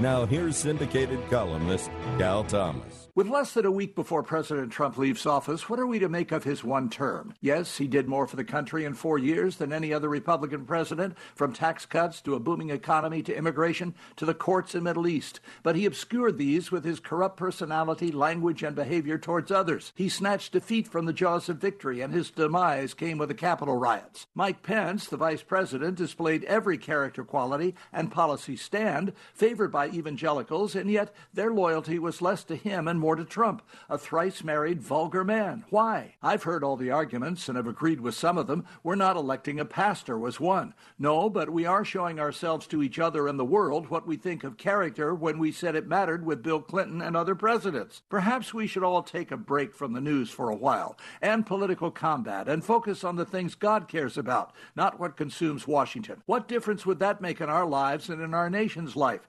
Now, here's syndicated columnist Cal Thomas. With less than a week before President Trump leaves office, what are we to make of his one term? Yes, he did more for the country in four years than any other Republican president, from tax cuts to a booming economy to immigration to the courts and Middle East. But he obscured these with his corrupt personality, language, and behavior towards others. He snatched defeat from the jaws of victory, and his demise came with the Capitol riots. Mike Pence, the vice president, displayed every character quality and policy stand favored by evangelicals, and yet their loyalty was less to him and more to Trump, a thrice married, vulgar man. Why? I've heard all the arguments and have agreed with some of them. We're not electing a pastor, was one. No, but we are showing ourselves to each other and the world what we think of character when we said it mattered with Bill Clinton and other presidents. Perhaps we should all take a break from the news for a while and political combat and focus on the things God cares about, not what consumes Washington. What difference would that make in our lives and in our nation's life?